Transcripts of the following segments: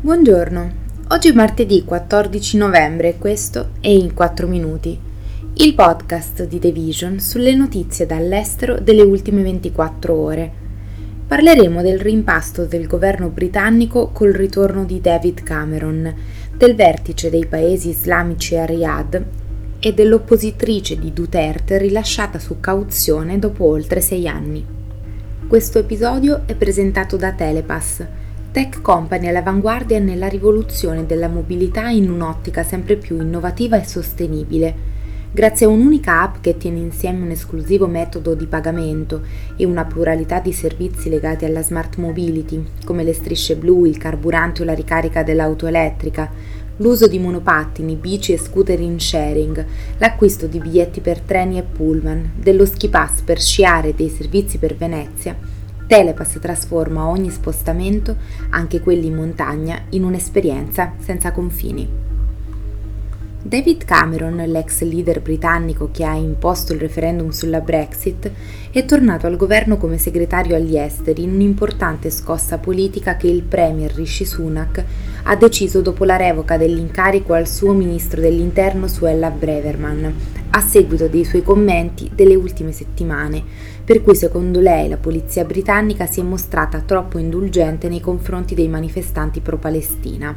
Buongiorno, oggi è martedì 14 novembre e questo è In 4 Minuti, il podcast di The Vision sulle notizie dall'estero delle ultime 24 ore. Parleremo del rimpasto del governo britannico col ritorno di David Cameron, del vertice dei paesi islamici a Riyadh e dell'oppositrice di Duterte rilasciata su cauzione dopo oltre sei anni. Questo episodio è presentato da Telepass Tech Company all'avanguardia nella rivoluzione della mobilità in un'ottica sempre più innovativa e sostenibile. Grazie a un'unica app che tiene insieme un esclusivo metodo di pagamento e una pluralità di servizi legati alla smart mobility, come le strisce blu, il carburante o la ricarica dell'auto elettrica, l'uso di monopattini, bici e scooter in sharing, l'acquisto di biglietti per treni e pullman, dello ski pass per sciare e dei servizi per Venezia, Telepass trasforma ogni spostamento, anche quelli in montagna, in un'esperienza senza confini. David Cameron, l'ex leader britannico che ha imposto il referendum sulla Brexit, è tornato al governo come segretario agli esteri in un'importante scossa politica che il premier Rishi Sunak ha deciso dopo la revoca dell'incarico al suo ministro dell'interno Suella Breverman, a seguito dei suoi commenti delle ultime settimane, per cui secondo lei la polizia britannica si è mostrata troppo indulgente nei confronti dei manifestanti pro-Palestina.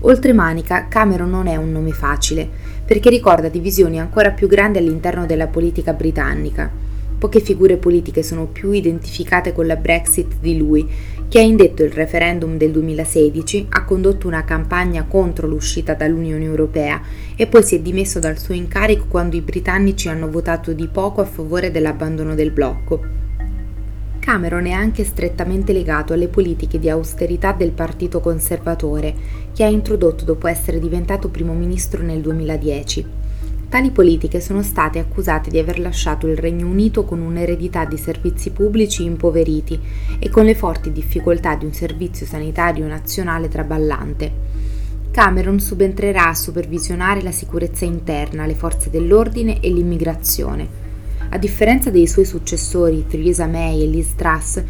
Oltre Manica, Cameron non è un nome facile, perché ricorda divisioni ancora più grandi all'interno della politica britannica. Poche figure politiche sono più identificate con la Brexit di lui, che ha indetto il referendum del 2016, ha condotto una campagna contro l'uscita dall'Unione Europea e poi si è dimesso dal suo incarico quando i britannici hanno votato di poco a favore dell'abbandono del blocco. Cameron è anche strettamente legato alle politiche di austerità del Partito Conservatore, che ha introdotto dopo essere diventato primo ministro nel 2010. Tali politiche sono state accusate di aver lasciato il Regno Unito con un'eredità di servizi pubblici impoveriti e con le forti difficoltà di un servizio sanitario nazionale traballante. Cameron subentrerà a supervisionare la sicurezza interna, le forze dell'ordine e l'immigrazione. A differenza dei suoi successori Theresa May e Liz Truss,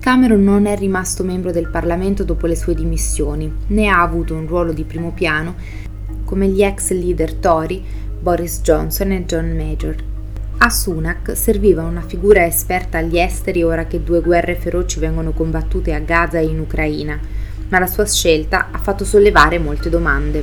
Cameron non è rimasto membro del Parlamento dopo le sue dimissioni, né ha avuto un ruolo di primo piano come gli ex leader Tory Boris Johnson e John Major. A Sunak serviva una figura esperta agli esteri ora che due guerre feroci vengono combattute a Gaza e in Ucraina, ma la sua scelta ha fatto sollevare molte domande.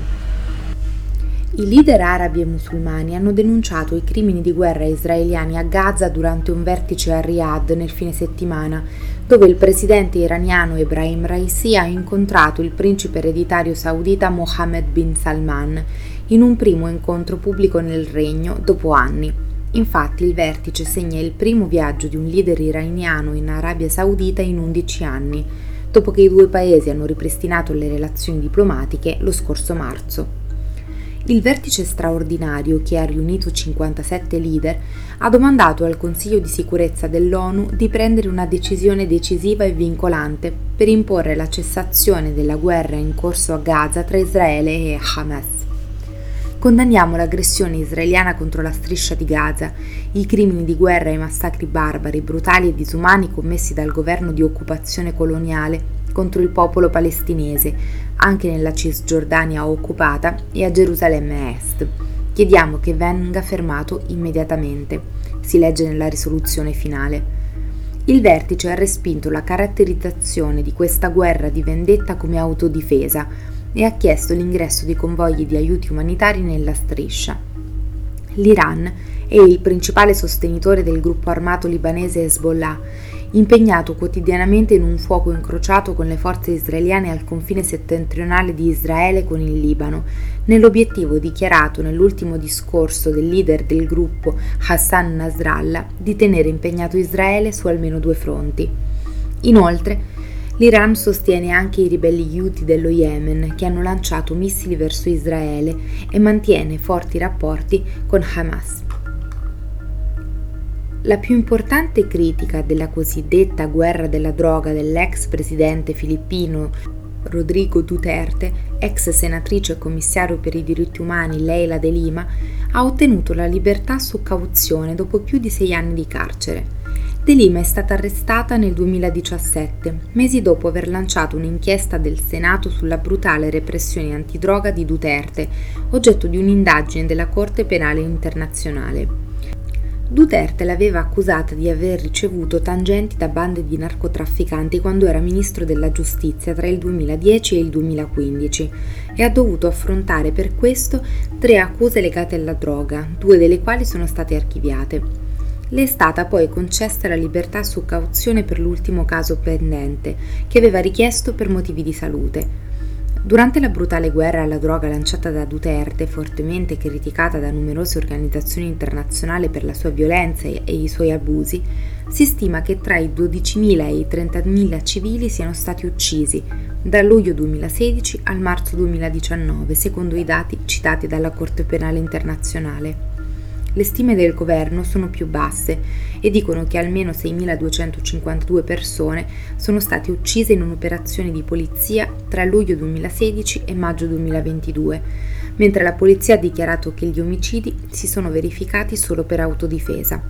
I leader arabi e musulmani hanno denunciato i crimini di guerra israeliani a Gaza durante un vertice a Riyadh nel fine settimana, dove il presidente iraniano Ebrahim Raisi ha incontrato il principe ereditario saudita Mohammed bin Salman in un primo incontro pubblico nel regno dopo anni. Infatti il vertice segna il primo viaggio di un leader iraniano in Arabia Saudita in 11 anni, dopo che i due paesi hanno ripristinato le relazioni diplomatiche lo scorso marzo. Il vertice straordinario, che ha riunito 57 leader, ha domandato al Consiglio di sicurezza dell'ONU di prendere una decisione decisiva e vincolante per imporre la cessazione della guerra in corso a Gaza tra Israele e Hamas. Condanniamo l'aggressione israeliana contro la striscia di Gaza, i crimini di guerra e i massacri barbari, brutali e disumani commessi dal governo di occupazione coloniale contro il popolo palestinese, anche nella Cisgiordania occupata e a Gerusalemme Est. Chiediamo che venga fermato immediatamente, si legge nella risoluzione finale. Il vertice ha respinto la caratterizzazione di questa guerra di vendetta come autodifesa, e ha chiesto l'ingresso di convogli di aiuti umanitari nella striscia. L'Iran è il principale sostenitore del gruppo armato libanese Hezbollah, impegnato quotidianamente in un fuoco incrociato con le forze israeliane al confine settentrionale di Israele con il Libano, nell'obiettivo dichiarato nell'ultimo discorso del leader del gruppo Hassan Nasrallah di tenere impegnato Israele su almeno due fronti. Inoltre, L'Iran sostiene anche i ribelli Houthi dello Yemen che hanno lanciato missili verso Israele e mantiene forti rapporti con Hamas. La più importante critica della cosiddetta guerra della droga dell'ex presidente filippino Rodrigo Duterte, ex senatrice e commissario per i diritti umani Leila De Lima, ha ottenuto la libertà su cauzione dopo più di sei anni di carcere. De Lima è stata arrestata nel 2017, mesi dopo aver lanciato un'inchiesta del Senato sulla brutale repressione antidroga di Duterte, oggetto di un'indagine della Corte Penale Internazionale. Duterte l'aveva accusata di aver ricevuto tangenti da bande di narcotrafficanti quando era ministro della giustizia tra il 2010 e il 2015 e ha dovuto affrontare per questo tre accuse legate alla droga, due delle quali sono state archiviate. Le è stata poi concessa la libertà su cauzione per l'ultimo caso pendente, che aveva richiesto per motivi di salute. Durante la brutale guerra alla droga lanciata da Duterte, fortemente criticata da numerose organizzazioni internazionali per la sua violenza e i suoi abusi, si stima che tra i 12.000 e i 30.000 civili siano stati uccisi da luglio 2016 al marzo 2019, secondo i dati citati dalla Corte Penale Internazionale. Le stime del governo sono più basse e dicono che almeno 6.252 persone sono state uccise in un'operazione di polizia tra luglio 2016 e maggio 2022, mentre la polizia ha dichiarato che gli omicidi si sono verificati solo per autodifesa.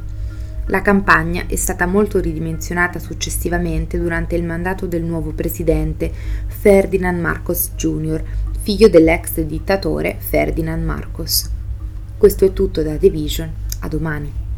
La campagna è stata molto ridimensionata successivamente durante il mandato del nuovo presidente Ferdinand Marcos Jr., figlio dell'ex dittatore Ferdinand Marcos. Questo è tutto da The Vision, a domani.